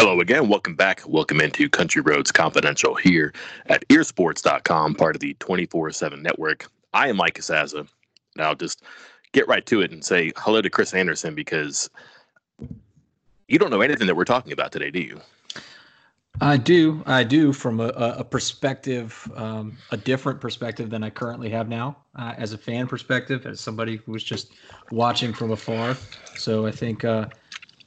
Hello again. Welcome back. Welcome into Country Roads Confidential here at earsports.com, part of the 24 7 network. I am Mike Casazza. Now, just get right to it and say hello to Chris Anderson because you don't know anything that we're talking about today, do you? I do. I do from a, a perspective, um, a different perspective than I currently have now, uh, as a fan perspective, as somebody who was just watching from afar. So I think uh,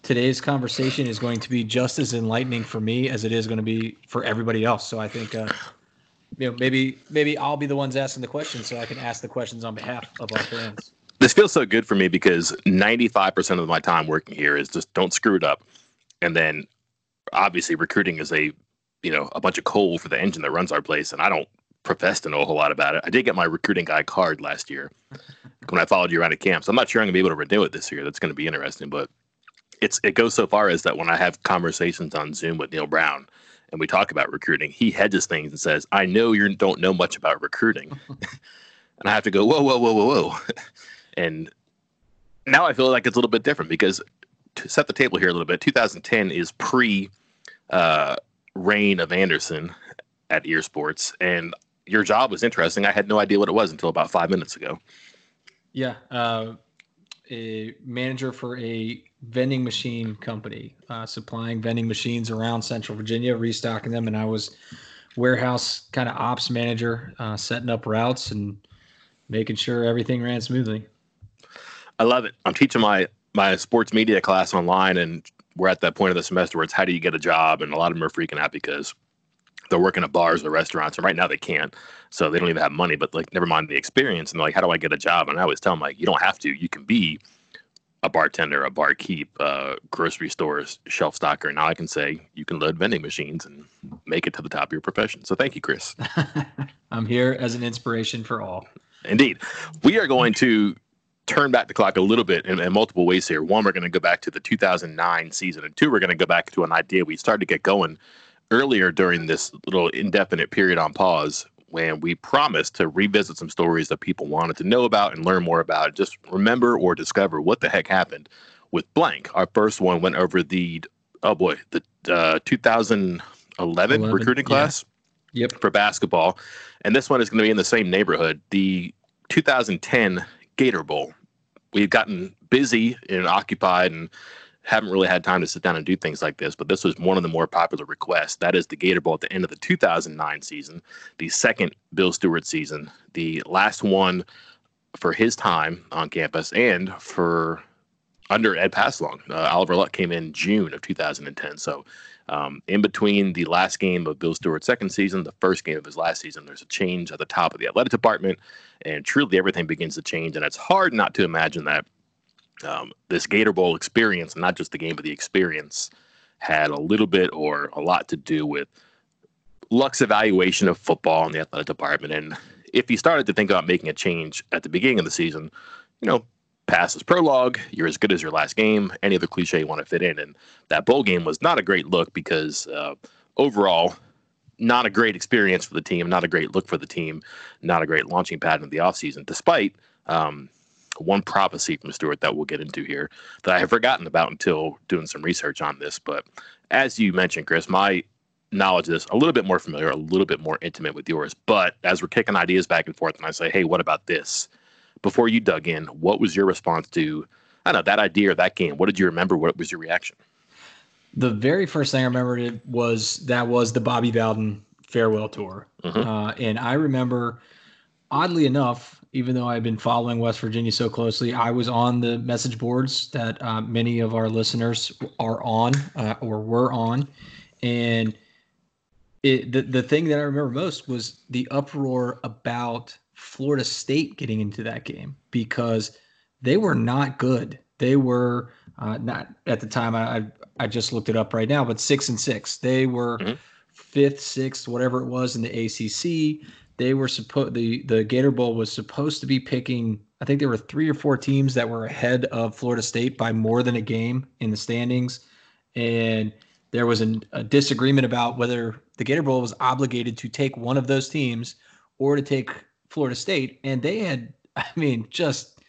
today's conversation is going to be just as enlightening for me as it is going to be for everybody else. So I think, uh, you know, maybe maybe I'll be the ones asking the questions, so I can ask the questions on behalf of our fans. This feels so good for me because 95% of my time working here is just don't screw it up. And then obviously recruiting is a, you know, a bunch of coal for the engine that runs our place. And I don't profess to know a whole lot about it. I did get my recruiting guy card last year when I followed you around at camps. I'm not sure I'm gonna be able to renew it this year. That's gonna be interesting, but it's it goes so far as that when I have conversations on Zoom with Neal Brown and we talk about recruiting, he hedges things and says, "I know you don't know much about recruiting," and I have to go, "Whoa, whoa, whoa, whoa, whoa," and now I feel like it's a little bit different because to set the table here a little bit, 2010 is pre uh, reign of Anderson at Ear Sports, and your job was interesting. I had no idea what it was until about five minutes ago. Yeah, uh, a manager for a vending machine company, uh, supplying vending machines around Central Virginia, restocking them, and I was warehouse kind of ops manager, uh, setting up routes and making sure everything ran smoothly. I love it. I'm teaching my my sports media class online, and we're at that point of the semester where it's how do you get a job, and a lot of them are freaking out because they're working at bars or restaurants, and right now they can't, so they don't even have money. But like, never mind the experience, and they're like, how do I get a job? And I always tell them like, you don't have to. You can be a bartender, a barkeep, uh, grocery stores, shelf stocker. Now I can say you can load vending machines and make it to the top of your profession. So thank you, Chris. I'm here as an inspiration for all. Indeed. We are going to turn back the clock a little bit in, in multiple ways here. One, we're going to go back to the 2009 season, and two, we're going to go back to an idea we started to get going earlier during this little indefinite period on pause when we promised to revisit some stories that people wanted to know about and learn more about. Just remember or discover what the heck happened with blank. Our first one went over the oh boy, the uh, 2011 11, recruiting class. Yeah. Yep. For basketball, and this one is going to be in the same neighborhood. The 2010 Gator Bowl. We've gotten busy and occupied and haven't really had time to sit down and do things like this, but this was one of the more popular requests. That is the Gator Bowl at the end of the 2009 season, the second Bill Stewart season, the last one for his time on campus and for under Ed Pastilong. Uh, Oliver Luck came in June of 2010. So, um, in between the last game of Bill Stewart's second season, the first game of his last season, there's a change at the top of the athletic department, and truly everything begins to change. And it's hard not to imagine that um, this Gator Bowl experience, not just the game, but the experience, had a little bit or a lot to do with Luck's evaluation of football in the athletic department. And if he started to think about making a change at the beginning of the season, you know, pass is prologue, you're as good as your last game, any other cliche you want to fit in. And that bowl game was not a great look because uh, overall, not a great experience for the team, not a great look for the team, not a great launching pad in the offseason, despite um, one prophecy from Stewart that we'll get into here that I have forgotten about until doing some research on this. But as you mentioned, Chris, my knowledge of this a little bit more familiar, a little bit more intimate with yours. But as we're kicking ideas back and forth, and I say, hey, what about this? Before you dug in, what was your response to, I don't know, that idea or that game? What did you remember? What was your reaction? The very first thing I remembered was that was the Bobby Bowden farewell tour. Mm-hmm. Uh, and I remember, oddly enough, even though I've been following West Virginia so closely, I was on the message boards that uh, many of our listeners are on uh, or were on, and it, the the thing that I remember most was the uproar about Florida State getting into that game because they were not good. They were uh, not at the time. I I just looked it up right now, but six and six. They were. Mm-hmm. Fifth, sixth, whatever it was in the ACC they were supposed the the Gator Bowl was supposed to be picking. I think there were three or four teams that were ahead of Florida State by more than a game in the standings, and there was an, a disagreement about whether the Gator Bowl was obligated to take one of those teams or to take Florida State, and they had, I mean, just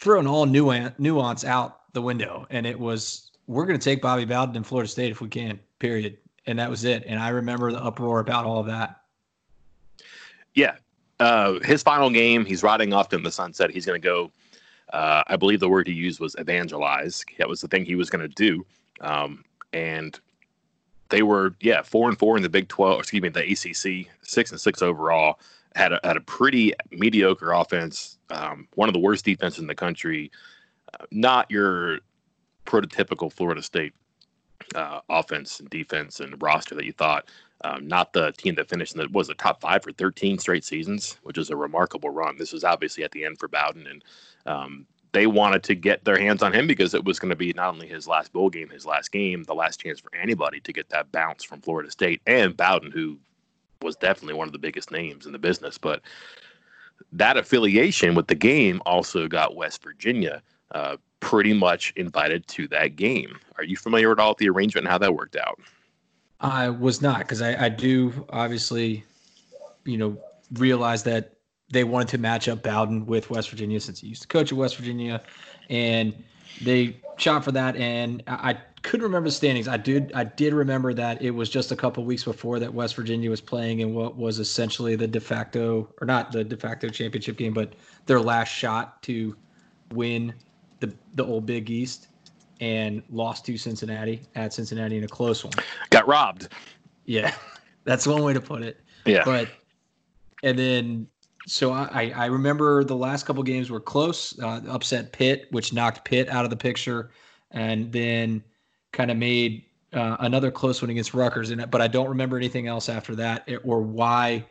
thrown all nuance nuance out the window, and it was we're going to take Bobby Bowden in Florida State if we can. Period. And that was it. And I remember the uproar about all of that. Yeah, uh, his final game, he's riding off to the sunset. He's going to go. Uh, I believe the word he used was evangelize. That was the thing he was going to do. Um, and they were, yeah, four and four in the Big Twelve. Excuse me, the ACC, six and six overall. Had a, had a pretty mediocre offense. Um, one of the worst defenses in the country. Uh, not your prototypical Florida State uh, offense and defense and roster that you thought. Um, not the team that finished in the was the top five for 13 straight seasons, which is a remarkable run. This was obviously at the end for Bowden, and um, they wanted to get their hands on him because it was going to be not only his last bowl game, his last game, the last chance for anybody to get that bounce from Florida State and Bowden, who was definitely one of the biggest names in the business. But that affiliation with the game also got West Virginia uh, pretty much invited to that game. Are you familiar at all with the arrangement and how that worked out? I was not because I, I do obviously, you know, realize that they wanted to match up Bowden with West Virginia since he used to coach at West Virginia, and they shot for that. And I, I couldn't remember the standings. I did I did remember that it was just a couple weeks before that West Virginia was playing in what was essentially the de facto or not the de facto championship game, but their last shot to win the the old Big East and lost to Cincinnati at Cincinnati in a close one. Got robbed. Yeah, that's one way to put it. Yeah. But and then so I I remember the last couple games were close. Uh, upset Pitt, which knocked Pitt out of the picture, and then kind of made uh, another close one against Rutgers. And but I don't remember anything else after that or why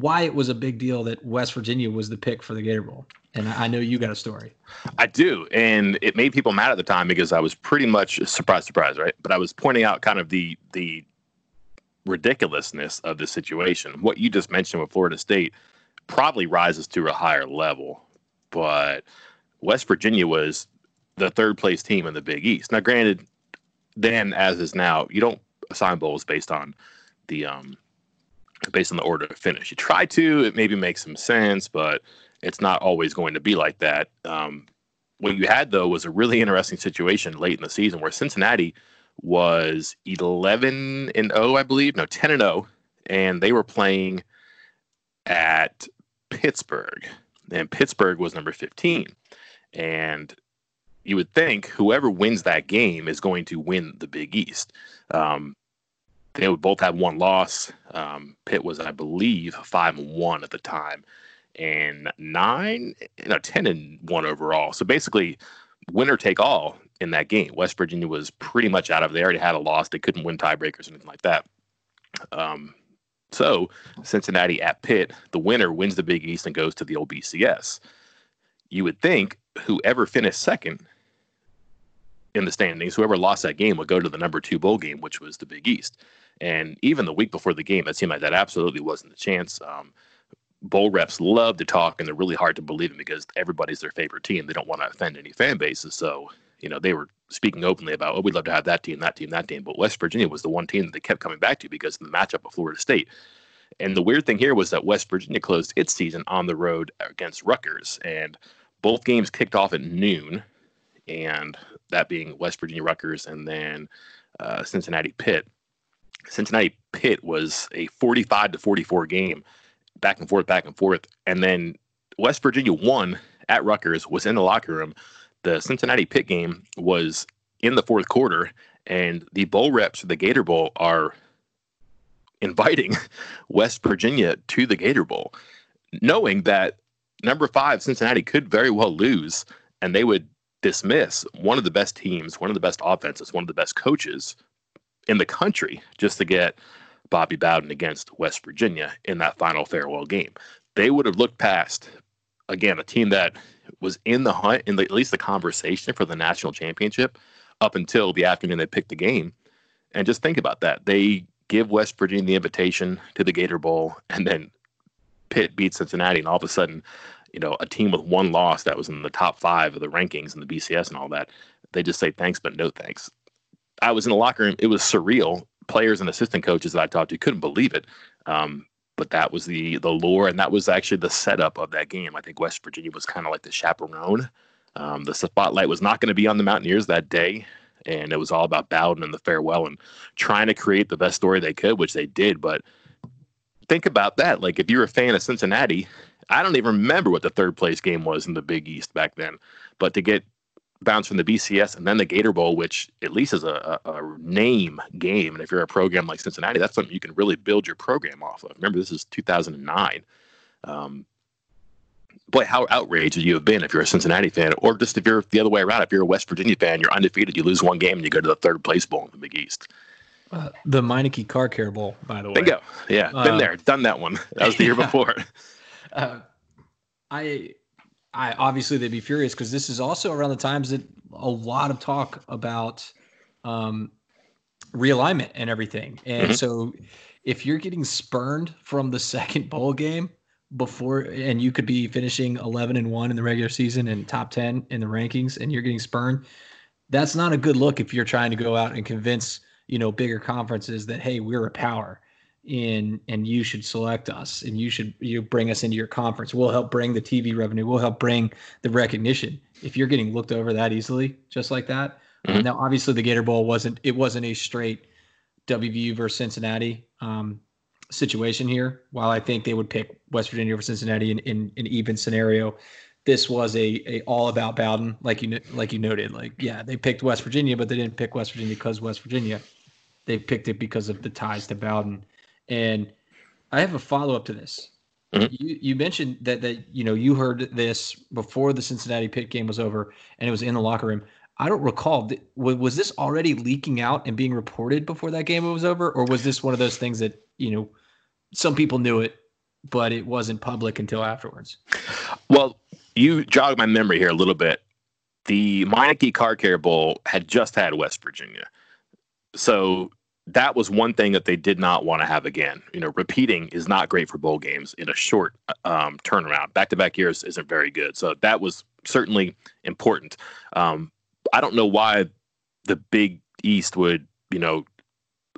why it was a big deal that West Virginia was the pick for the Gator Bowl. And I know you got a story. I do. And it made people mad at the time because I was pretty much surprised, surprise, right? But I was pointing out kind of the the ridiculousness of the situation. What you just mentioned with Florida State probably rises to a higher level. But West Virginia was the third place team in the Big East. Now, granted, then as is now, you don't assign bowls based on the um based on the order of finish. You try to, it maybe makes some sense, but it's not always going to be like that. Um, what you had though was a really interesting situation late in the season where Cincinnati was 11 and 0, I believe, no 10 and 0, and they were playing at Pittsburgh, and Pittsburgh was number 15, and you would think whoever wins that game is going to win the Big East. Um, they would both have one loss. Um, Pitt was, I believe, five and one at the time, and nine, no, ten and one overall. So basically, winner take all in that game. West Virginia was pretty much out of. They already had a loss. They couldn't win tiebreakers or anything like that. Um, so Cincinnati at Pitt, the winner wins the Big East and goes to the old BCS. You would think whoever finished second in the standings, whoever lost that game would go to the number two bowl game, which was the Big East. And even the week before the game, it seemed like that absolutely wasn't the chance. Um, bowl reps love to talk, and they're really hard to believe in because everybody's their favorite team. They don't want to offend any fan bases. So, you know, they were speaking openly about, oh, we'd love to have that team, that team, that team. But West Virginia was the one team that they kept coming back to because of the matchup of Florida State. And the weird thing here was that West Virginia closed its season on the road against Rutgers. And both games kicked off at noon, and that being West Virginia Rutgers and then uh, Cincinnati Pitt. Cincinnati Pitt was a 45 to 44 game, back and forth, back and forth. And then West Virginia won at Rutgers, was in the locker room. The Cincinnati Pitt game was in the fourth quarter, and the bowl reps of the Gator Bowl are inviting West Virginia to the Gator Bowl, knowing that number five, Cincinnati, could very well lose, and they would dismiss one of the best teams, one of the best offenses, one of the best coaches in the country just to get Bobby Bowden against West Virginia in that final farewell game. They would have looked past again a team that was in the hunt in the, at least the conversation for the national championship up until the afternoon they picked the game. And just think about that. They give West Virginia the invitation to the Gator Bowl, and then Pitt beats Cincinnati, and all of a sudden, you know, a team with one loss that was in the top five of the rankings and the BCS and all that, they just say thanks but no thanks. I was in the locker room. It was surreal. Players and assistant coaches that I talked to couldn't believe it. Um, but that was the the lore, and that was actually the setup of that game. I think West Virginia was kind of like the chaperone. Um, the spotlight was not going to be on the Mountaineers that day, and it was all about Bowden and the farewell and trying to create the best story they could, which they did. But think about that. Like if you're a fan of Cincinnati, I don't even remember what the third place game was in the Big East back then. But to get bounced from the BCS and then the Gator Bowl, which at least is a, a, a, name game, and if you're a program like Cincinnati, that's something you can really build your program off of. Remember, this is 2009. Um, boy, how outraged would you have been if you're a Cincinnati fan, or just if you're the other way around, if you're a West Virginia fan, you're undefeated, you lose one game, and you go to the third place bowl in the Big East. Uh, the Meineke Car Care Bowl, by the way. Bingo. Yeah, been uh, there, done that one. That was the year before. Uh, I, I obviously they'd be furious because this is also around the times that a lot of talk about um, realignment and everything, and mm-hmm. so if you're getting spurned from the second bowl game before and you could be finishing 11 and 1 in the regular season and top 10 in the rankings and you're getting spurned that's not a good look if you're trying to go out and convince you know bigger conferences that hey we're a power in and you should select us and you should you bring us into your conference we'll help bring the tv revenue we'll help bring the recognition if you're getting looked over that easily just like that mm-hmm. now obviously the gator bowl wasn't it wasn't a straight wvu versus cincinnati um, situation here. While I think they would pick West Virginia over Cincinnati in, in an even scenario, this was a, a all about Bowden, like you like you noted. Like yeah, they picked West Virginia, but they didn't pick West Virginia because West Virginia. They picked it because of the ties to Bowden. And I have a follow up to this. Mm-hmm. You you mentioned that that you know you heard this before the Cincinnati Pitt game was over, and it was in the locker room. I don't recall. Was this already leaking out and being reported before that game was over, or was this one of those things that you know some people knew it, but it wasn't public until afterwards. Well, you jog my memory here a little bit. The Meineke Car Care Bowl had just had West Virginia. So that was one thing that they did not want to have again. You know, repeating is not great for bowl games in a short um, turnaround. Back to back years isn't very good. So that was certainly important. Um, I don't know why the Big East would, you know,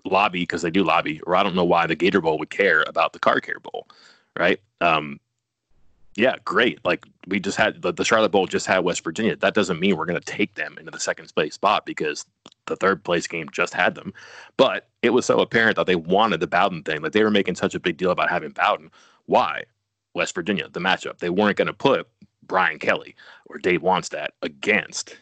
lobby because they do lobby, or I don't know why the Gator Bowl would care about the Car Care Bowl, right? Um, yeah, great. Like we just had the, the Charlotte Bowl just had West Virginia. That doesn't mean we're going to take them into the second place spot because the third place game just had them. But it was so apparent that they wanted the Bowden thing, that they were making such a big deal about having Bowden. Why? West Virginia, the matchup. They weren't going to put Brian Kelly or Dave Wannstedt against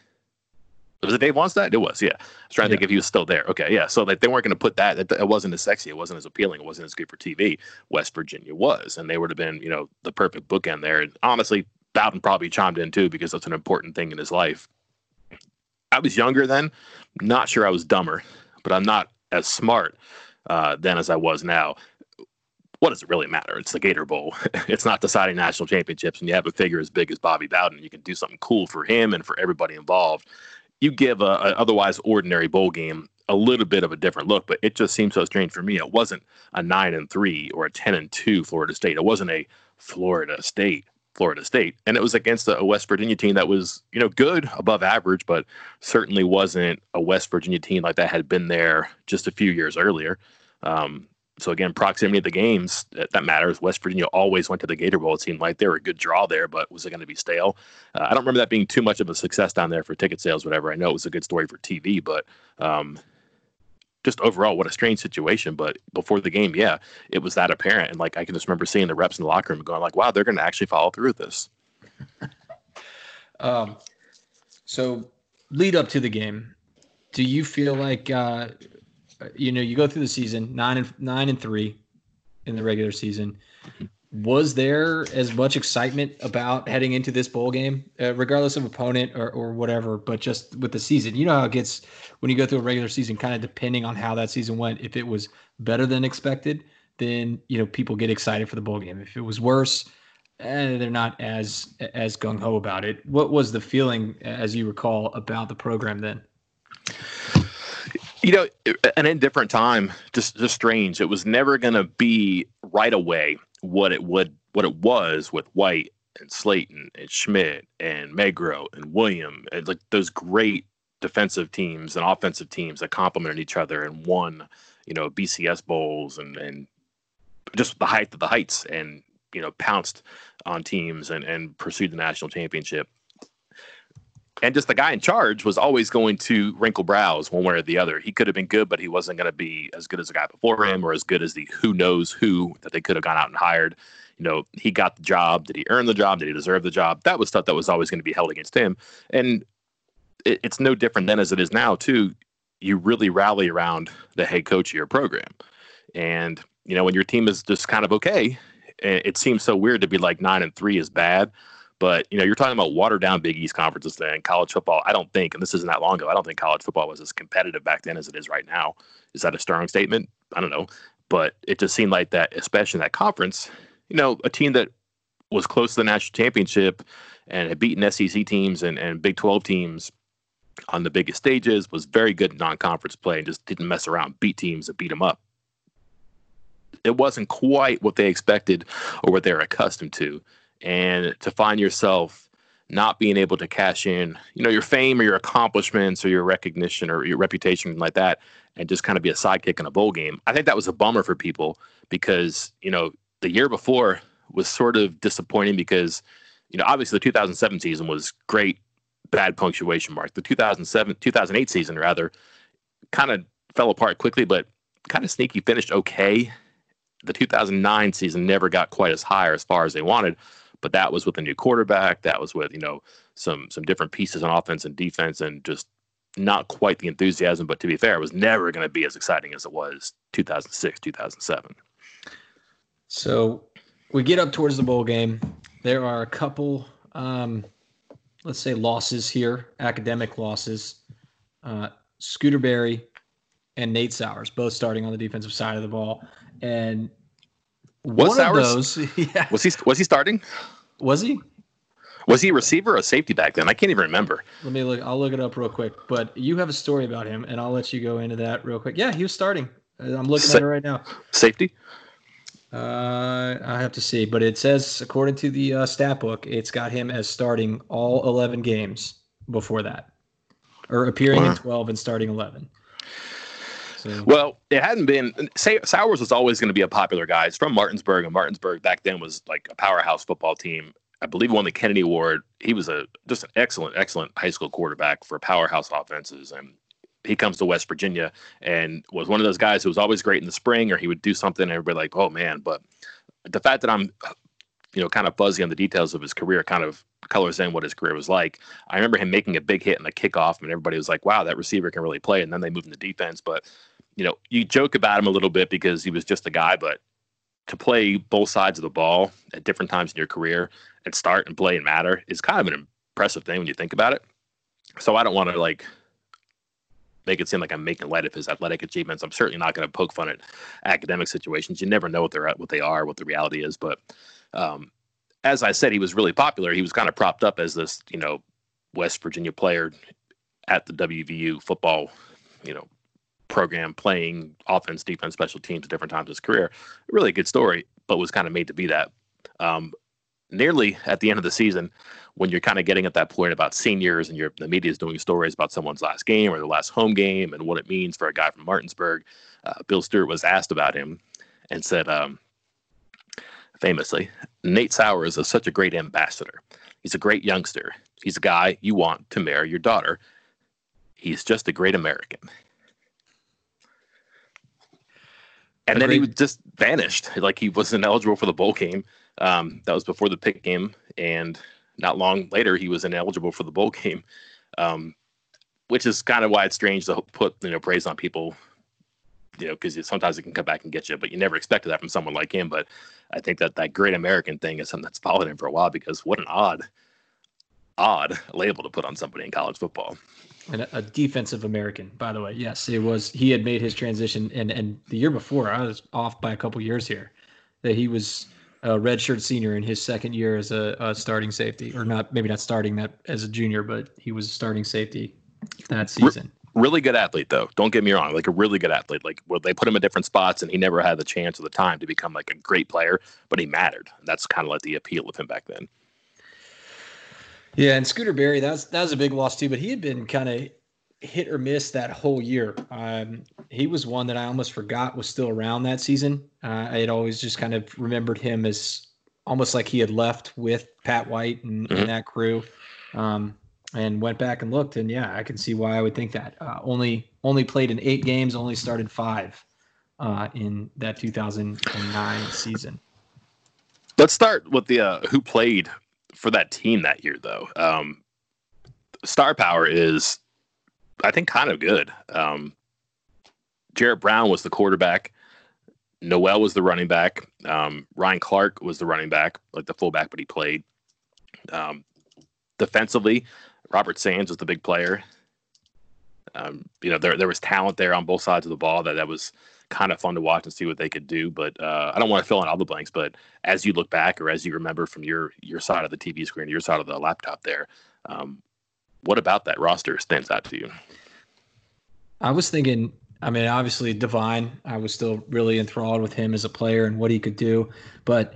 was it Dave Wannstedt? It was, yeah. I was trying to yeah. think if he was still there. Okay, yeah. So like they weren't going to put that. It, wasn't as sexy. It wasn't as appealing. It wasn't as good for TV. West Virginia was, and they would have been, you know, the perfect bookend there. And honestly, Bowden probably chimed in too because that's an important thing in his life. I was younger then. Not sure I was dumber, but I'm not as smart uh, then as I was now. What does it really matter? It's the Gator Bowl. it's not deciding national championships, and you have a figure as big as Bobby Bowden. You can do something cool for him and for everybody involved you give a, otherwise ordinary bowl game a little bit of a different look, but it just seems so strange for me. It wasn't a nine and three or a ten and two Florida State. It wasn't a Florida State Florida State, and it was against a West Virginia team that was you know good above average, but certainly wasn't a West Virginia team like that had been there just a few years earlier. Um, so again, proximity of the games that, that, matters. West Virginia always went to the Gator Bowl. It seemed like they were a good draw there, but was it going to be stale? Uh, I don't remember that being too much of a success down there for ticket sales, whatever. I know it was a good story for TV, but um, just overall, what a strange situation. But before the game, yeah, it was that apparent, and like I can just remember seeing the reps in the locker room going like, "Wow, they're going to actually follow through with this." um, so lead up to the game, do you feel like? Uh, you know, you go through the season nine and nine and three in the regular season. Was there as much excitement about heading into this bowl game, uh, regardless of opponent or, or whatever, but just with the season? You know how it gets when you go through a regular season, kind of depending on how that season went. If it was better than expected, then you know people get excited for the bowl game. If it was worse, eh, they're not as as gung ho about it. What was the feeling, as you recall, about the program then? you know, an indifferent time, just just strange. It was never going to be right away what it would what it was with White and Slaton and Schmitt and Megro and William, and like those great defensive teams and offensive teams that complemented each other and won, you know, BCS bowls and and just the height of the heights and you know pounced on teams and and pursued the national championship and just the guy in charge was always going to wrinkle brows one way or the other. He could have been good, but he wasn't going to be as good as the guy before him or as good as the who knows who that they could have gone out and hired. You know, he got the job. Did he earn the job? Did he deserve the job? That was stuff that was always going to be held against him. And it, it's no different then as it is now, too. You really rally around the head coach of your program. And, you know, when your team is just kind of okay, it seems so weird to be like nine and three is bad but you know, you're talking about watered down Big East conferences then. College football, I don't think, and this isn't that long ago. I don't think college football was as competitive back then as it is right now. Is that a strong statement? I don't know, but it just seemed like that, especially in that conference. You know, a team that was close to the national championship and had beaten SEC teams and, and Big 12 teams on the biggest stages, was very good in non-conference play, and just didn't mess around, beat teams and beat them up. It wasn't quite what they expected or what they were accustomed to and to find yourself not being able to cash in, you know, your fame or your accomplishments or your recognition or your reputation like that, and just kind of be a sidekick in a bowl game. I think that was a bummer for people because, you know, the year before was sort of disappointing because, you know, obviously the 2007 season was great, bad punctuation mark. The 2007, 2008 season rather, kind of fell apart quickly, but kind of sneaky finished okay. The 2009 season never got quite as high or as far as they wanted but that was with a new quarterback. That was with you know some some different pieces on offense and defense, and just not quite the enthusiasm. But to be fair, it was never going to be as exciting as it was 2006, 2007. So we get up towards the bowl game. There are a couple, um, let's say, losses here, academic losses. Uh, Scooter Berry and Nate Sowers, both starting on the defensive side of the ball, and one Sowers, of those, yeah. Was he was he starting? Was he? Was he a receiver or a safety back then? I can't even remember. Let me look. I'll look it up real quick. But you have a story about him, and I'll let you go into that real quick. Yeah, he was starting. Uh, I'm looking Sa- at it right now. Safety. Uh, I have to see, but it says according to the uh, stat book, it's got him as starting all 11 games before that, or appearing wow. in 12 and starting 11. Well, it hadn't been. Sowers was always going to be a popular guy. It's from Martinsburg, and Martinsburg back then was like a powerhouse football team. I believe he won the Kennedy Award. He was a just an excellent, excellent high school quarterback for powerhouse offenses, and he comes to West Virginia and was one of those guys who was always great in the spring, or he would do something, and everybody like, oh man. But the fact that I'm, you know, kind of fuzzy on the details of his career, kind of colors in what his career was like. I remember him making a big hit in the kickoff, and everybody was like, "Wow, that receiver can really play." And then they moved into defense, but you know, you joke about him a little bit because he was just a guy, but to play both sides of the ball at different times in your career and start and play and matter is kind of an impressive thing when you think about it. So I don't want to like make it seem like I'm making light of his athletic achievements. I'm certainly not going to poke fun at academic situations. You never know what they're at, what they are, what the reality is. But um, as I said, he was really popular. He was kind of propped up as this, you know, West Virginia player at the WVU football, you know, program playing offense, defense, special teams at different times of his career. Really a good story, but was kind of made to be that. Um, nearly at the end of the season, when you're kind of getting at that point about seniors and the media is doing stories about someone's last game or their last home game and what it means for a guy from Martinsburg, uh, Bill Stewart was asked about him and said, um, famously, Nate Sowers is such a great ambassador. He's a great youngster. He's a guy you want to marry your daughter. He's just a great American. And then he just vanished. Like he wasn't eligible for the bowl game. Um, that was before the pick game, and not long later he was ineligible for the bowl game, um, which is kind of why it's strange to put you know praise on people, you know, because sometimes it can come back and get you, but you never expected that from someone like him. But I think that that great American thing is something that's followed him for a while because what an odd, odd label to put on somebody in college football and a defensive American, by the way. Yes, it was. He had made his transition, and and the year before, I was off by a couple years here. That he was a redshirt senior in his second year as a, a, starting safety, or not maybe not starting that as a junior, but he was starting safety that season. Re- really good athlete, though. Don't get me wrong. Like a really good athlete. Like well, they put him in different spots, and he never had the chance or the time to become like a great player, but he mattered. That's kind of like the appeal of him back then. Yeah, and Scooter Berry, that was that was a big loss too. But he had been kind of hit or miss that whole year. Um, he was one that I almost forgot was still around that season. Uh, I had always just kind of remembered him as almost like he had left with Pat White and, mm-hmm. and that crew. Um, and went back and looked, and yeah, I can see why I would think that. Uh, only only played in eight games, only started five uh, in that 2009 season. Let's start with the uh, who played for that team that year, though. Um, star power is, I think, kind of good. Um, Jarrett Brown was the quarterback. Noel was the running back. Um, Ryan Clarke was the running back, like the fullback, but he played. Um, defensively, Robert Sands was the big player. Um, you know, there there was talent there on both sides of the ball that that was kind of fun to watch and see what they could do. But uh, I don't want to fill in all the blanks. But as you look back, or as you remember from your your side of the TV screen, your side of the laptop, there, um, what about that roster stands out to you? I was thinking. I mean, obviously, Devine. I was still really enthralled with him as a player and what he could do. But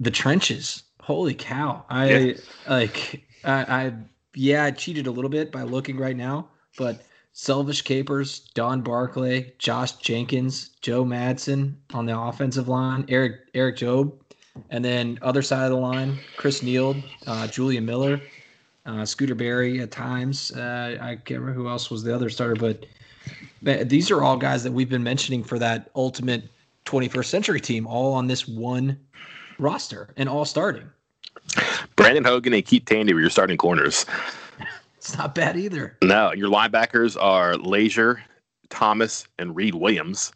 the trenches, holy cow! I yeah. like. I, I yeah, I cheated a little bit by looking right now, but Selvish Capers, Don Barclay, Josh Jenkins, Joe Madsen on the offensive line, Eric Eric Jobe, and then other side of the line, Chris Neal, uh, Julian Miller, uh, Scooter Berry at times. Uh, I can't remember who else was the other starter, but these are all guys that we've been mentioning for that ultimate 21st century team, all on this one roster and all starting. Brandon Hogan and Keith Tandy were your starting corners. It's not bad either. No, your linebackers are Lazier, Thomas, and Reed Williams.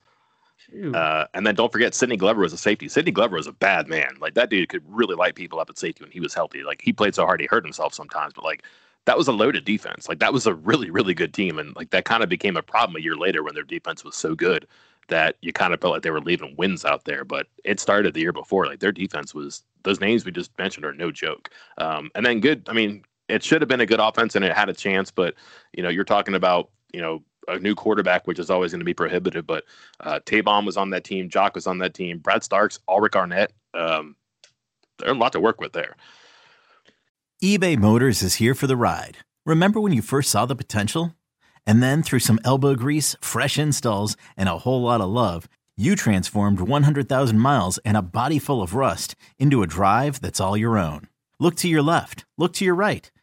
Uh, and then don't forget, Sidney Glover was a safety. Sidney Glover was a bad man. Like that dude could really light people up at safety when he was healthy. Like he played so hard he hurt himself sometimes, but like that was a loaded defense. Like that was a really, really good team. And like that kind of became a problem a year later when their defense was so good that you kind of felt like they were leaving wins out there. But it started the year before. Like their defense was those names we just mentioned are no joke. Um, and then good. I mean, it should have been a good offense and it had a chance, but you know, you're talking about you know a new quarterback, which is always going to be prohibitive. But uh, Tavon was on that team, Jock was on that team, Brad Starks, Alric Arnett. Um, there's a lot to work with there. eBay Motors is here for the ride. Remember when you first saw the potential? And then through some elbow grease, fresh installs, and a whole lot of love, you transformed 100,000 miles and a body full of rust into a drive that's all your own. Look to your left, look to your right.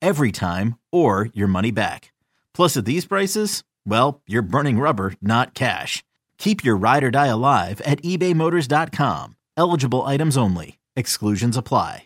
every time, or your money back. Plus, at these prices, well, you're burning rubber, not cash. Keep your ride or die alive at ebaymotors.com. Eligible items only. Exclusions apply.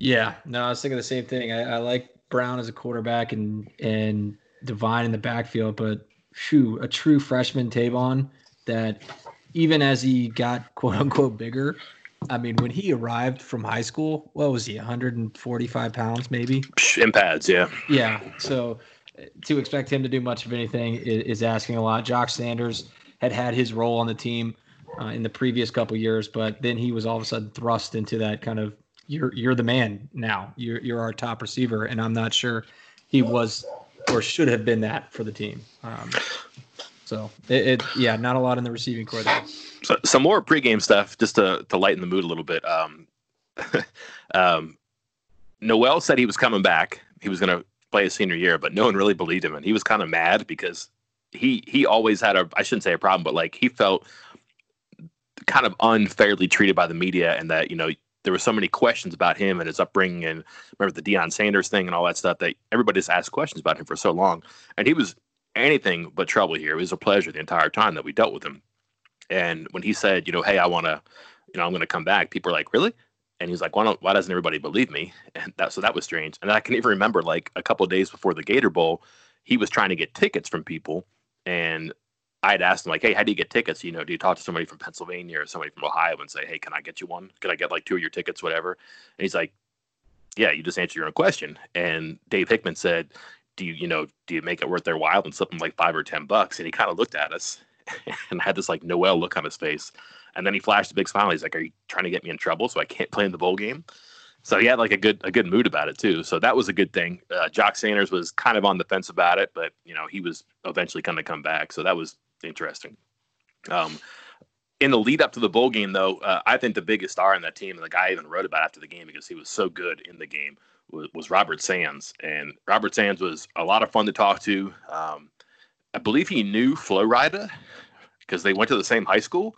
Yeah, no, I was thinking the same thing. I, I like Brown as a quarterback and and Devine in the backfield, but shoo, a true freshman Tavon that even as he got quote unquote bigger, I mean, when he arrived from high school, what was he, 145 pounds maybe? In pads, yeah. Yeah. So uh, to expect him to do much of anything is, is asking a lot. Jock Sanders had had his role on the team uh, in the previous couple years, but then he was all of a sudden thrust into that kind of you're you're the man now. You're you're our top receiver, and I'm not sure he was or should have been that for the team. Um, so it, it, yeah, not a lot in the receiving corps there. So, some more pregame stuff just to to lighten the mood a little bit. Um, um, Noel said he was coming back. He was going to play his senior year, but no one really believed him, and he was kind of mad because he he always had a I shouldn't say a problem, but like he felt kind of unfairly treated by the media, and that you know there were so many questions about him and his upbringing and remember the Deion Sanders thing and all that stuff that everybody just asked questions about him for so long. And he was anything but trouble here. It was a pleasure the entire time that we dealt with him. And when he said, you know, hey, I want to, you know, I'm going to come back, people were like, really? And he's like, why don't why doesn't everybody believe me? And that so that was strange. And I can even remember like a couple days before the Gator Bowl, he was trying to get tickets from people, and I had asked him like, hey, how do you get tickets? You know, do you talk to somebody from Pennsylvania or somebody from Ohio and say, hey, can I get you one? Can I get like two of your tickets, whatever? And he's like, yeah, you just answer your own question. And Dave Hickman said, do you, you know, do you make it worth their while and something like five or ten bucks? And he kind of looked at us and had this like Noel look on his face. And then he flashed a big smile. He's like, "Are you trying to get me in trouble so I can't play in the bowl game?" So he had like a good a good mood about it too. So that was a good thing. Uh, Jock Sanders was kind of on the fence about it, but you know he was eventually going to come back. So that was interesting. Um, in the lead up to the bowl game, though, uh, I think the biggest star in that team, and the guy I even wrote about after the game because he was so good in the game, was, was Robert Sands. And Robert Sands was a lot of fun to talk to. Um, I believe he knew Flo Rida because they went to the same high school,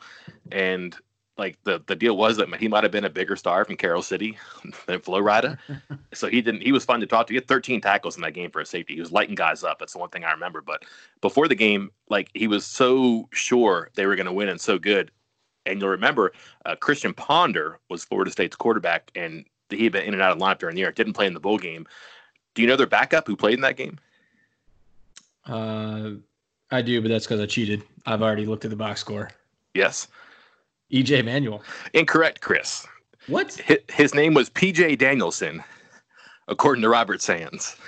and like the the deal was that he might have been a bigger star from Carol City than Flo Rida. so he didn't. He was fun to talk to. He had 13 tackles in that game for a safety. He was lighting guys up. That's the one thing I remember. But before the game, like he was so sure they were going to win and so good. And you'll remember uh, Christian Ponder was Florida State's quarterback, and he had been in and out of lineup during the year. Didn't play in the bowl game. Do you know their backup who played in that game? Uh, I do, but that's because I cheated. I've already looked at the box score. Yes. EJ Manuel. Incorrect, Chris. What? His, his name was PJ Danielson, according to Robert Sands.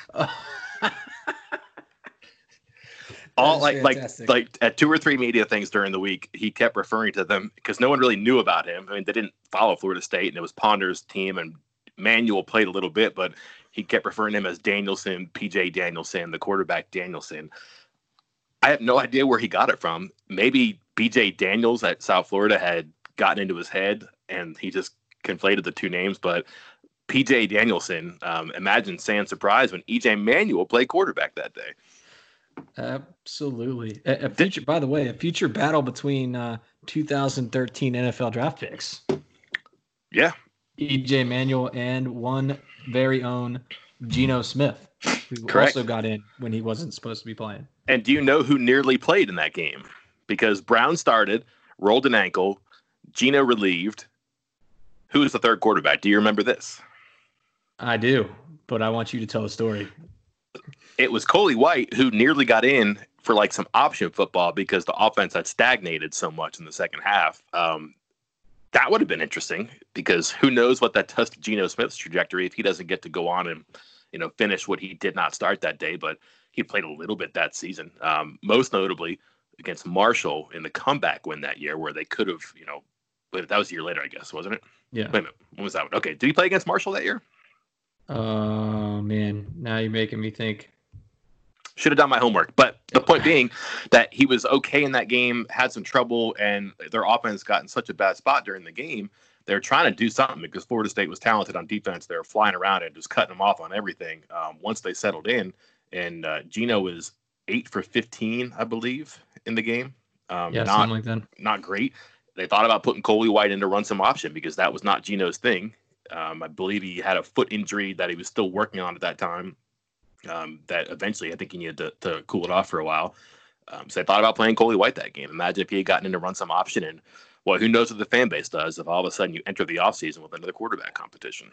All like fantastic. like like at two or three media things during the week, he kept referring to them because no one really knew about him. I mean, they didn't follow Florida State, and it was Ponder's team, and Manuel played a little bit, but he kept referring to him as Danielson, PJ Danielson, the quarterback Danielson. I have no idea where he got it from. Maybe BJ Daniels at South Florida had gotten into his head and he just conflated the two names. But PJ Danielson, um, imagine Sands' surprise when EJ Manuel played quarterback that day. Absolutely. A, a future, by the way, a future battle between uh, 2013 NFL draft picks. Yeah. EJ Manuel and one very own Geno Smith, who Correct. also got in when he wasn't supposed to be playing. And do you know who nearly played in that game? Because Brown started, rolled an ankle, Geno relieved. Who is the third quarterback? Do you remember this? I do, but I want you to tell a story. It was Coley White who nearly got in for like some option football because the offense had stagnated so much in the second half. Um, that would have been interesting because who knows what that does to Geno Smith's trajectory if he doesn't get to go on and you know finish what he did not start that day, but he played a little bit that season. Um, most notably against Marshall in the comeback win that year, where they could have you know, but that was a year later, I guess, wasn't it? Yeah. Wait a minute, when was that one? Okay, did he play against Marshall that year? Oh man, now you're making me think. Should have done my homework. But the point being that he was okay in that game, had some trouble, and their offense got in such a bad spot during the game. They're trying to do something because Florida State was talented on defense. They were flying around and just cutting them off on everything. Um, once they settled in, and uh, Geno was eight for fifteen, I believe, in the game. Um, yeah, not, something like that. Not great. They thought about putting Coley White in to run some option because that was not Geno's thing. Um, I believe he had a foot injury that he was still working on at that time um, that eventually I think he needed to, to cool it off for a while. Um, so I thought about playing Coley White that game. Imagine if he had gotten in to run some option and well, who knows what the fan base does if all of a sudden you enter the offseason with another quarterback competition.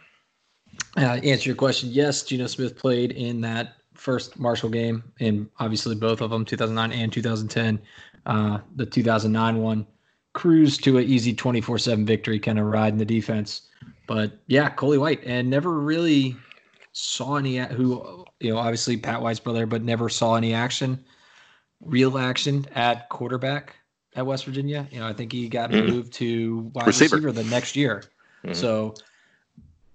Uh, answer your question. Yes, Geno Smith played in that first Marshall game, and obviously both of them, 2009 and 2010. Uh, the 2009 one cruised to an easy 24-7 victory, kind of riding the defense. But yeah, Coley White, and never really saw any who you know obviously Pat White's brother, but never saw any action, real action at quarterback at West Virginia. You know, I think he got mm-hmm. moved to wide receiver. receiver the next year. Mm-hmm. So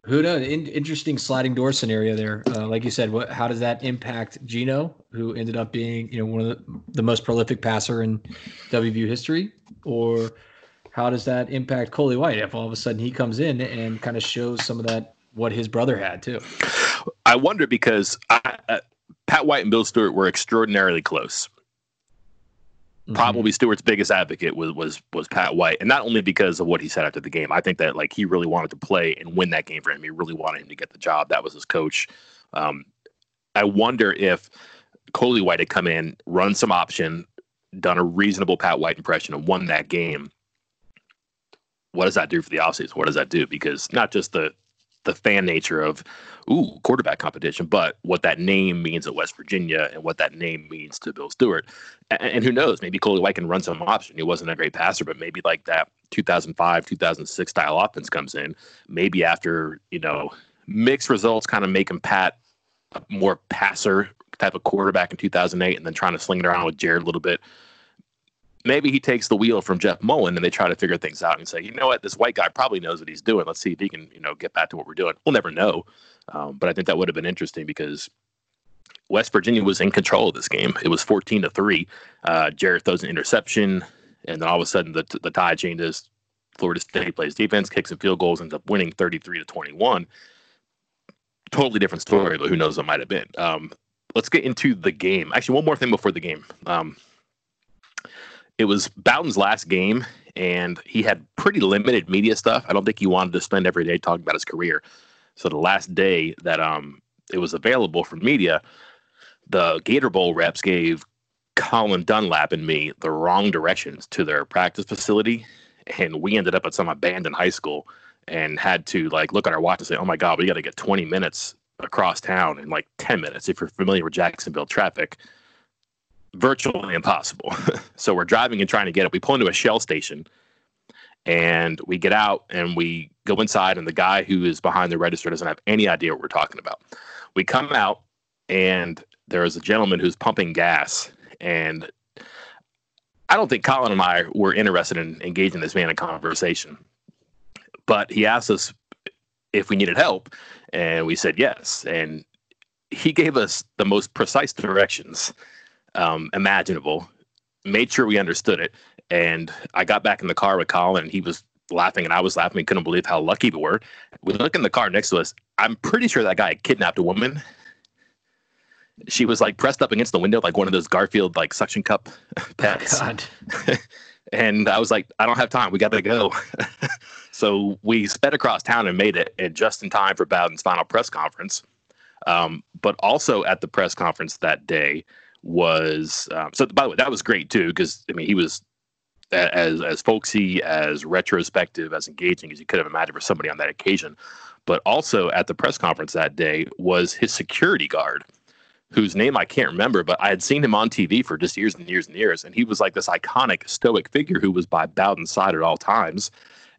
who knows? In, interesting sliding door scenario there. Uh, like you said, what? How does that impact Geno, who ended up being you know one of the, the most prolific passer in WVU history, or how does that impact Coley White if all of a sudden he comes in and kind of shows some of that what his brother had too? I wonder because I, uh, Pat White and Bill Stewart were extraordinarily close. Mm-hmm. Probably Stewart's biggest advocate was was was Pat White, and not only because of what he said after the game. I think that like he really wanted to play and win that game for him. He really wanted him to get the job. That was his coach. Um, I wonder if Coley White had come in, run some option, done a reasonable Pat White impression, and won that game. what does that do for the offseason? What does that do? Because not just the the fan nature of ooh quarterback competition, but what that name means at West Virginia and what that name means to Bill Stewart. And, and who knows? Maybe Coley White can run some option. He wasn't a great passer, but maybe like that 2005 2006 style offense comes in. Maybe after you know mixed results, kind of him pat a more passer type of quarterback in 2008, and then trying to sling it around with Jared a little bit maybe he takes the wheel from Jeff Mullen and they try to figure things out and say, you know what, this white guy probably knows what he's doing. Let's see if he can, you know, get back to what we're doing. We'll never know. Um, but I think that would have been interesting because West Virginia was in control of this game. It was 14 to three. Uh, Jarrett throws an interception, and then all of a sudden the, the tide changes. Florida State plays defense, kicks and field goals, ends up winning 33 to 21. Totally different story, but who knows what might have been. Um, let's get into the game. Actually, one more thing before the game. Um, it was Bowden's last game, and he had pretty limited media stuff. I don't think he wanted to spend every day talking about his career. So the last day that um it was available for media, the Gator Bowl reps gave Colin Dunlap and me the wrong directions to their practice facility, and we ended up at some abandoned high school and had to like look at our watch and say, "Oh my God, we got to get 20 minutes across town in like 10 minutes." If you're familiar with Jacksonville traffic, virtually impossible. so we're driving and trying to get it. We pull into a shell station and we get out and we go inside and the guy who is behind the register doesn't have any idea what we're talking about. We come out and there is a gentleman who's pumping gas and I don't think Colin and I were interested in engaging this man in conversation. But he asked us if we needed help and we said yes and he gave us the most precise directions um, imaginable. Made sure we understood it, and I got back in the car with Colin, and he was laughing, and I was laughing. We couldn't believe how lucky we were. We look in the car next to us. I'm pretty sure that guy kidnapped a woman. She was like pressed up against the window, like one of those Garfield like suction cup pets. And I was like, I don't have time. We got to go. so we sped across town and made it, and just in time for Bowden's final press conference. Um, but also at the press conference that day, was um, so. By the way, that was great too because I mean he was as as folksy, as retrospective, as engaging as you could have imagined for somebody on that occasion. But also at the press conference that day was his security guard, whose name I can't remember, but I had seen him on TV for just years and years and years, and he was like this iconic stoic figure who was by Bowden's side at all times.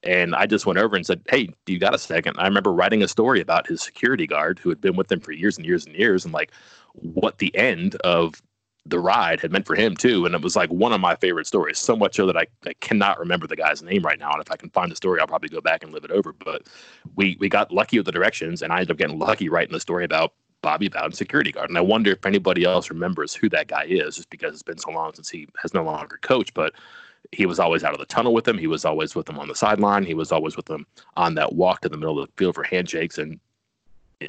And I just went over and said, Hey, do you got a second? I remember writing a story about his security guard who had been with him for years and years and years, and like what the end of the ride had meant for him too. And it was like one of my favorite stories, so much so that I, I cannot remember the guy's name right now. And if I can find the story, I'll probably go back and live it over. But we we got lucky with the directions, and I ended up getting lucky writing the story about Bobby Bowden security guard. And I wonder if anybody else remembers who that guy is, just because it's been so long since he has no longer coached. But he was always out of the tunnel with him. He was always with him on the sideline. He was always with him on that walk to the middle of the field for handshakes. And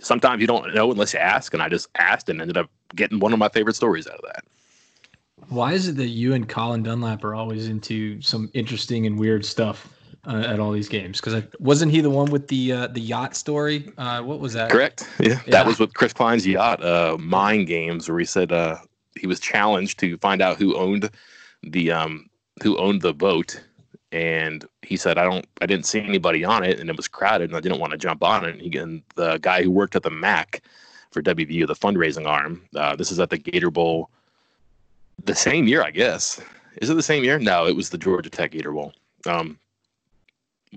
sometimes you don't know unless you ask. And I just asked and ended up getting one of my favorite stories out of that. Why is it that you and Colin Dunlap are always into some interesting and weird stuff uh, at all these games? Because wasn't he the one with the uh, the yacht story? Uh, what was that? Correct. Yeah, yeah, that was with Chris Klein's yacht, uh, Mind Games, where he said uh, he was challenged to find out who owned the um, who owned the boat, and he said, "I don't, I didn't see anybody on it, and it was crowded, and I didn't want to jump on it." And, he, and the guy who worked at the MAC for WVU, the fundraising arm, uh, this is at the Gator Bowl the same year, I guess. Is it the same year? No, it was the Georgia Tech Gator Bowl. Um,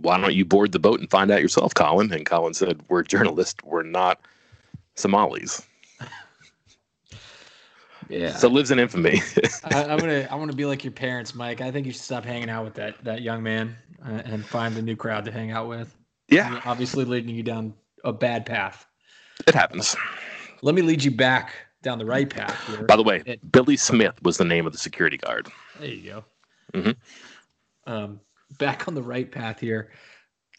why don't you board the boat and find out yourself, Colin? And Colin said, "We're journalists. We're not Somalis." Yeah. So lives in infamy. I, am gonna I want to be like your parents, Mike. I think you should stop hanging out with that that young man uh, and find a new crowd to hang out with. Yeah. I mean, obviously leading you down a bad path. It happens. Let me lead you back down the right path here. By the way, it, Billy Smith was the name of the security guard. There you go. Mm-hmm. Um, back on the right path here.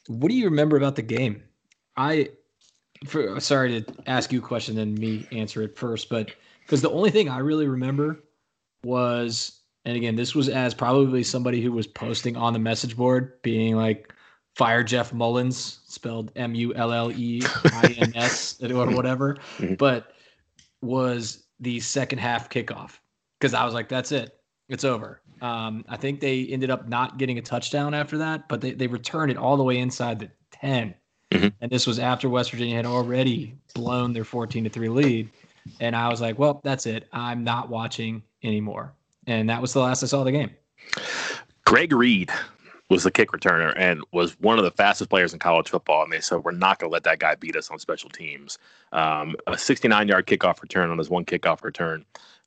What do you remember about the game? I, for, sorry to ask you a question and me answer it first, but because the only thing I really remember was, and again, this was as probably somebody who was posting on the message board, being like, "Fire Jeff Mullins," spelled M U L L E I N S or whatever. Mm-hmm. But was the second half kickoff because I was like, that's it, it's over. Um, I think they ended up not getting a touchdown after that, but they, they returned it all the way inside the 10. Mm-hmm. And this was after West Virginia had already blown their 14 to 3 lead. And I was like, well, that's it. I'm not watching anymore. And that was the last I saw of the game. Greg Reid was the kick returner and was one of the fastest players in college football. And they said, we're not going to let that guy beat us on special teams. Um, a 69 yard kickoff return on his one kickoff return.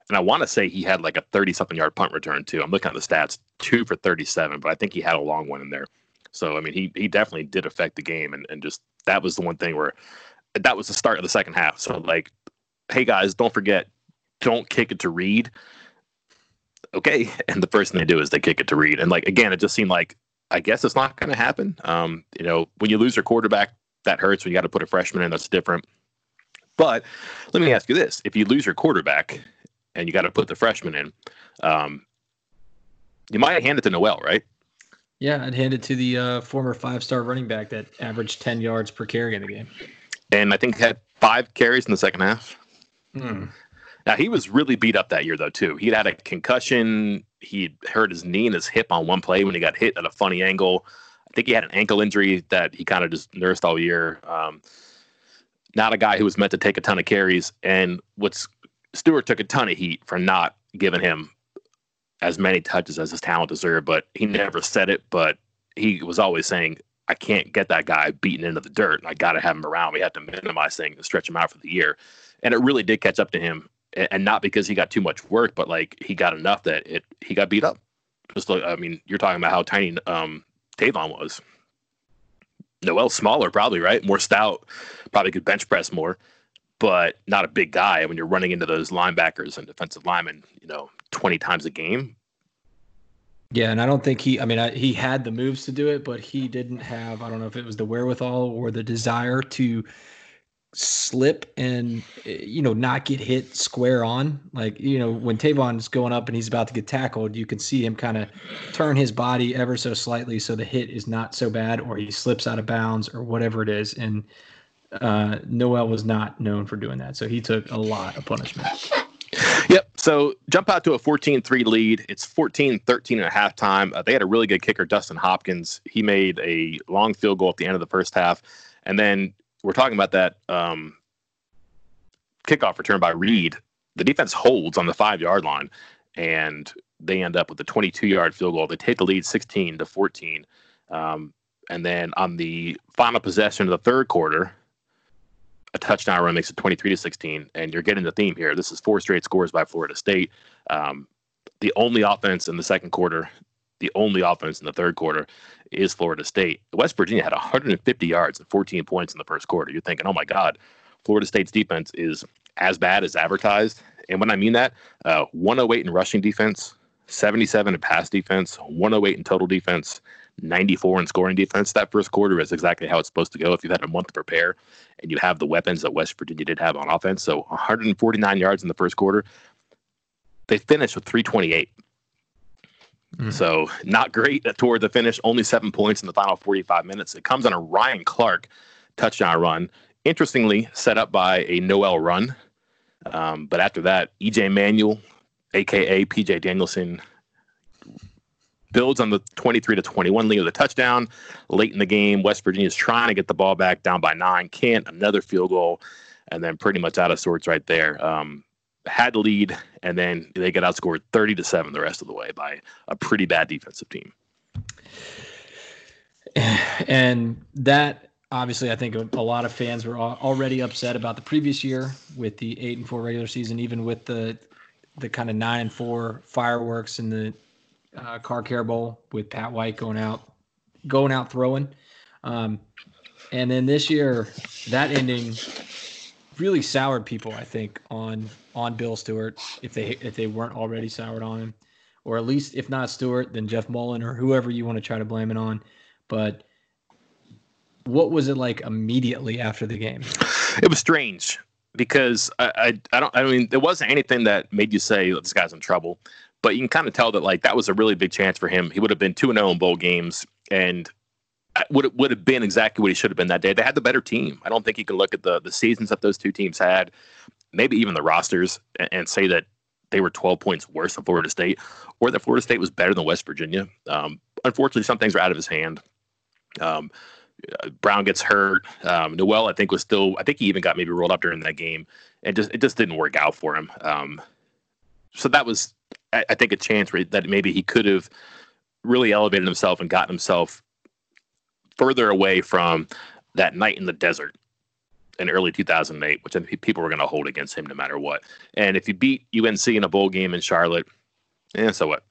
And I want to say he had like a 30 something yard punt return too. I'm looking at the stats, two for 37, but I think he had a long one in there. So, I mean, he, he definitely did affect the game. And, and just that was the one thing where that was the start of the second half. So, like, hey guys, don't forget, don't kick it to Reid. Okay. And the first thing they do is they kick it to Reid. And like, again, it just seemed like, I guess it's not going to happen. Um, you know, when you lose your quarterback, that hurts when you got to put a freshman in, that's different. But let me ask you this if you lose your quarterback and you got to put the freshman in, um, you might hand it to Noel, right? Yeah, I'd hand it to the uh, former five star running back that averaged 10 yards per carry in the game. And I think had five carries in the second half. Hmm. Now, he was really beat up that year, though, too. He'd had a concussion. He'd hurt his knee and his hip on one play when he got hit at a funny angle. I think he had an ankle injury that he kind of just nursed all year. Um, not a guy who was meant to take a ton of carries. And what's Stewart took a ton of heat for not giving him as many touches as his talent deserved, but he never said it. But he was always saying, I can't get that guy beaten into the dirt. I got to have him around. We had to minimize things and stretch him out for the year. And it really did catch up to him. And not because he got too much work, but like he got enough that it he got beat up. Just like, I mean, you're talking about how tiny um, Tavon was. Noel's smaller, probably, right? More stout, probably could bench press more, but not a big guy. When you're running into those linebackers and defensive linemen, you know, 20 times a game. Yeah, and I don't think he, I mean, I, he had the moves to do it, but he didn't have, I don't know if it was the wherewithal or the desire to slip and, you know, not get hit square on. Like, you know, when Tavon's going up and he's about to get tackled, you can see him kind of turn his body ever so slightly so the hit is not so bad or he slips out of bounds or whatever it is. And uh, Noel was not known for doing that. So he took a lot of punishment. Yep. So jump out to a 14 3 lead. It's 14 13 at halftime. Uh, they had a really good kicker, Dustin Hopkins. He made a long field goal at the end of the first half. And then we're talking about that um, kickoff return by Reid. The defense holds on the five yard line, and they end up with a 22 yard field goal. They take the lead 16 to 14. Um, and then on the final possession of the third quarter, a touchdown run makes it 23 to 16. And you're getting the theme here. This is four straight scores by Florida State. Um, the only offense in the second quarter, the only offense in the third quarter is Florida State. West Virginia had 150 yards and 14 points in the first quarter. You're thinking, oh my God, Florida State's defense is as bad as advertised. And when I mean that, uh, 108 in rushing defense, 77 in pass defense, 108 in total defense, 94 in scoring defense. That first quarter is exactly how it's supposed to go if you've had a month to prepare and you have the weapons that West Virginia did have on offense. So 149 yards in the first quarter. They finished with 328. Mm. So not great toward the finish. Only seven points in the final 45 minutes. It comes on a Ryan Clarke touchdown run. Interestingly, set up by a Noel run. Um, but after that, EJ Manuel, aka PJ Danielson, builds on the 23 to 21 lead of the touchdown. Late in the game, West Virginia is trying to get the ball back down by nine. Can't. Another field goal, and then pretty much out of sorts right there. Um, had the lead, and then they got outscored 30 to seven the rest of the way by a pretty bad defensive team. And that obviously, I think a lot of fans were already upset about the previous year with the eight and four regular season, even with the the kind of nine and four fireworks in the uh, Car Care Bowl with Pat White going out, going out throwing. Um, and then this year, that ending really soured people, I think, on on Bill Stewart if they if they weren't already soured on him, or at least if not Stewart, then Jeff Mullen or whoever you want to try to blame it on. But what was it like immediately after the game? It was strange because I, I, I don't I mean there wasn't anything that made you say oh, this guy's in trouble. But you can kind of tell that like that was a really big chance for him. He would have been two and zero oh in bowl games, and would would have been exactly what he should have been that day. They had the better team. I don't think you can look at the the seasons that those two teams had, maybe even the rosters, and, and say that they were 12 points worse than Florida State, or that Florida State was better than West Virginia. Um, unfortunately, some things are out of his hand. Um, Brown gets hurt. Um, Noel, I think, was still. I think he even got maybe rolled up during that game, and just it just didn't work out for him. Um, so that was, I, I think, a chance that maybe he could have really elevated himself and gotten himself further away from that night in the desert in early 2008, which I think people were going to hold against him no matter what. And if you beat UNC in a bowl game in Charlotte, and eh, so what?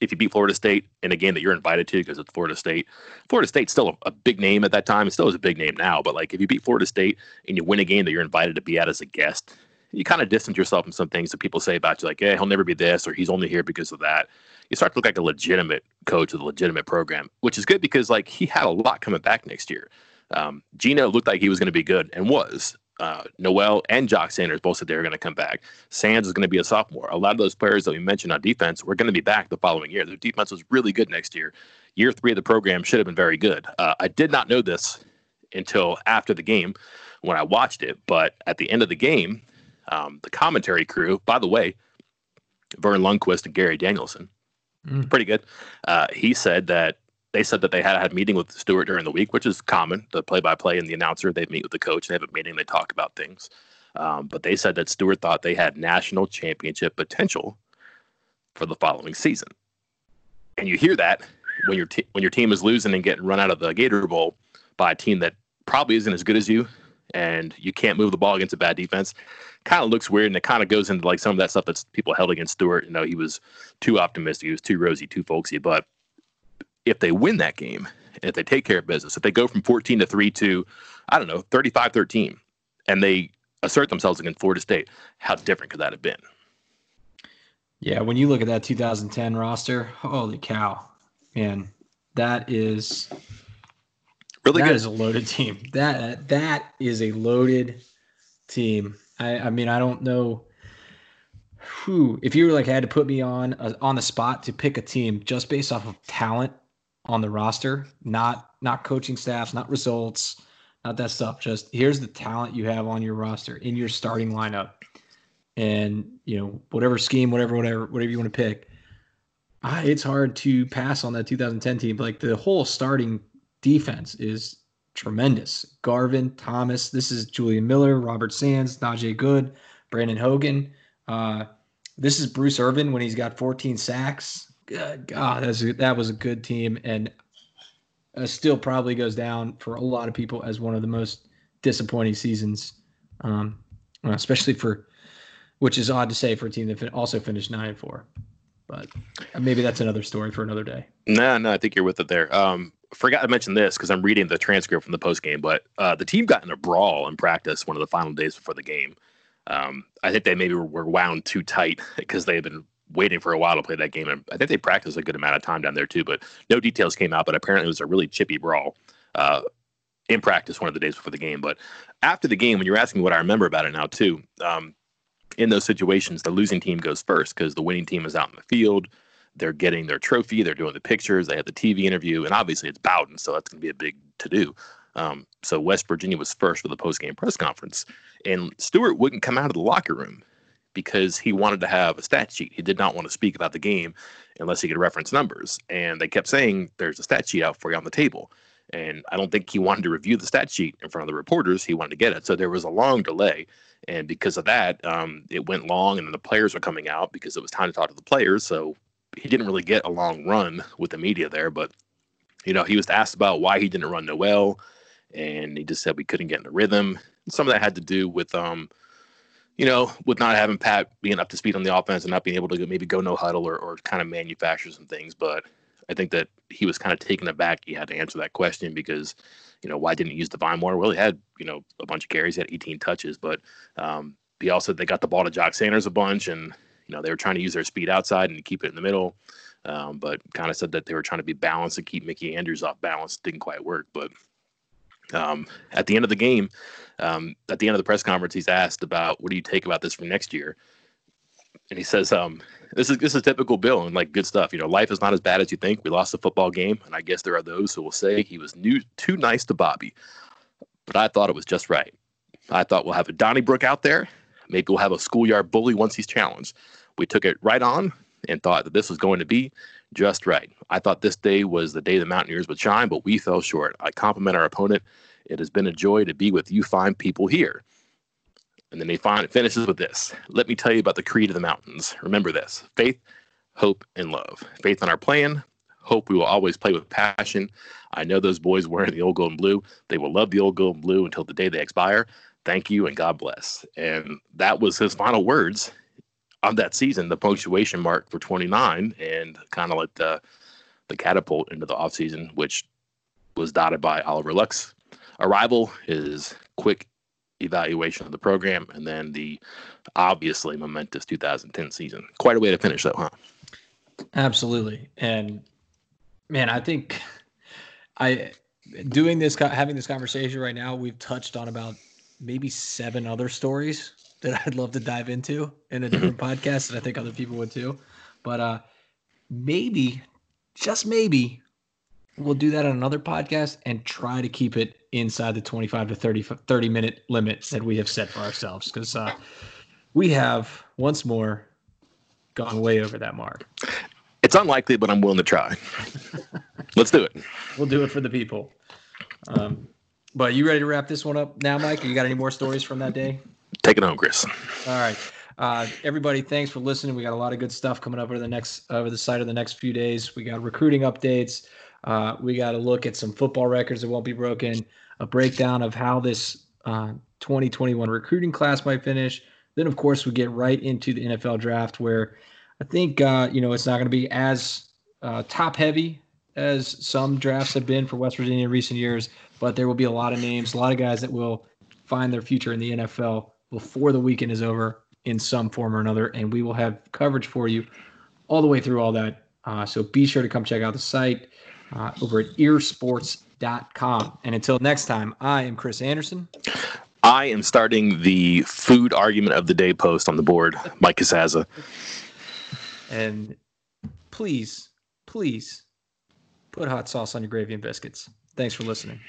If you beat Florida State in a game that you're invited to because it's Florida State, Florida State's still a, a, big name at that time. It still is a big name now. But like if you beat Florida State and you win a game that you're invited to be at as a guest, you kind of distance yourself from some things that people say about you, like, "Yeah, he'll never be this," or "He's only here because of that." You start to look like a legitimate coach with a legitimate program, which is good because like he had a lot coming back next year. Um, Geno looked like he was going to be good and was. Uh, Noel and Jock Sanders both said they were going to come back. Sands is going to be a sophomore. A lot of those players that we mentioned on defense were going to be back the following year. Their defense was really good next year. Year three of the program should have been very good. Uh, I did not know this until after the game when I watched it, but at the end of the game, um, the commentary crew, by the way, Verne Lundquist and Gary Danielson, mm. pretty good. Uh, he said that they said that they had had a meeting with Stewart during the week, which is common. The play-by-play and the announcer they meet with the coach. They have a meeting. They talk about things. Um, but they said that Stewart thought they had national championship potential for the following season. And you hear that when your when your team is losing and getting run out of the Gator Bowl by a team that probably isn't as good as you, and you can't move the ball against a bad defense. Kind of looks weird, and it kind of goes into like some of that stuff that people held against Stewart. You know, he was too optimistic, he was too rosy, too folksy. But if they win that game, and if they take care of business, if they go from 14 to 3 to, I don't know, 35 13, and they assert themselves against Florida State, how different could that have been? Yeah, when you look at that 2010 roster, holy cow, man, that is really that good. That is a loaded team. That that is a loaded team. I, I mean, I don't know who. If you were like had to put me on uh, on the spot to pick a team just based off of talent on the roster, not not coaching staffs, not results, not that stuff. Just here's the talent you have on your roster in your starting lineup, and you know whatever scheme, whatever, whatever, whatever you want to pick. Ah, it's hard to pass on that 2010 team. Like the whole starting defense is tremendous. Garvin, Thomas, this is Julian Miller, Robert Sands, Najee Goode, Brandon Hogan. Uh, this is Bruce Irvin when he's got 14 sacks. God, God that's a, that was a good team, and uh, still probably goes down for a lot of people as one of the most disappointing seasons, um, especially for, which is odd to say for a team that also finished nine and four, but maybe that's another story for another day. No, no, I think you're with it there. Um, forgot to mention this because I'm reading the transcript from the post game, but uh, the team got in a brawl in practice one of the final days before the game. Um, I think they maybe were wound too tight because they had been waiting for a while to play that game. And I think they practiced a good amount of time down there too, but no details came out. But apparently it was a really chippy brawl uh, in practice one of the days before the game. But after the game, when you're asking what I remember about it now too, um, in those situations, the losing team goes first because the winning team is out in the field. They're getting their trophy. They're doing the pictures. They have the TV interview, and obviously it's Bowden, so that's going to be a big to do. Um, so West Virginia was first for the post game press conference, and Stewart wouldn't come out of the locker room because he wanted to have a stat sheet. He did not want to speak about the game unless he could reference numbers. And they kept saying, There's a stat sheet out for you on the table. And I don't think he wanted to review the stat sheet in front of the reporters. He wanted to get it. So there was a long delay. And because of that, um, it went long, and then the players were coming out because it was time to talk to the players. So he didn't really get a long run with the media there. But, you know, he was asked about why he didn't run Noel, and he just said we couldn't get in the rhythm. Some of that had to do with, um, you know, with not having Pat being up to speed on the offense and not being able to maybe go no huddle or, or kind of manufacture some things. But I think that he was kind of taken aback. He had to answer that question because, you know, why didn't he use Devine more? Well, he had, you know, a bunch of carries, he had 18 touches, but um, he also, they got the ball to Jock Sanders a bunch and, you know, they were trying to use their speed outside and keep it in the middle. Um, but kind of said that they were trying to be balanced and keep Mickey Andrews off balance. Didn't quite work, but um, at the end of the game, um, at the end of the press conference, he's asked about what do you take about this for next year, and he says, um, "This is this is typical Bill and like good stuff. You know, life is not as bad as you think. We lost the football game, and I guess there are those who will say he was new, too nice to Bobby, but I thought it was just right. I thought we'll have a Donnybrook out there. Maybe we'll have a schoolyard bully once he's challenged. We took it right on and thought that this was going to be just right. I thought this day was the day the Mountaineers would shine, but we fell short. I compliment our opponent. It has been a joy to be with you fine people here. And then they find, finishes with this. Let me tell you about the creed of the mountains. Remember this faith, hope, and love. Faith in our plan. Hope we will always play with passion. I know those boys wearing the old gold and blue. They will love the old gold and blue until the day they expire. Thank you and God bless. And that was his final words of that season, the punctuation mark for 29, and kind of like the the catapult into the offseason, which was dotted by Oliver Luck's arrival, his quick evaluation of the program, and then the obviously momentous 2010 season. Quite a way to finish, though, huh? Absolutely. And man, I think I doing this, having this conversation right now, we've touched on about maybe seven other stories that I'd love to dive into in a different podcast, and I think other people would too. But uh, maybe, just maybe, we'll do that on another podcast and try to keep it inside the 25 to 30, 30 minute limit that we have set for ourselves because uh, we have once more gone way over that mark. It's unlikely, but I'm willing to try. Let's do it. We'll do it for the people. Um, but you ready to wrap this one up now, Mike? You got any more stories from that day? Take it home, Chris. All right. Uh, everybody, thanks for listening. We got a lot of good stuff coming up over the next over the site of the next few days. We got recruiting updates. Uh, we got to look at some football records that won't be broken. A breakdown of how this uh, 2021 recruiting class might finish. Then, of course, we get right into the NFL draft, where I think uh, you know it's not going to be as uh, top heavy as some drafts have been for West Virginia in recent years, but there will be a lot of names, a lot of guys that will find their future in the NFL before the weekend is over in some form or another, and we will have coverage for you all the way through all that. Uh, so be sure to come check out the site uh, over at eersports.com. And until next time, I am Chris Anderson. I am starting the food argument of the day post on the board, Mike Casazza. And please, please put hot sauce on your gravy and biscuits. Thanks for listening.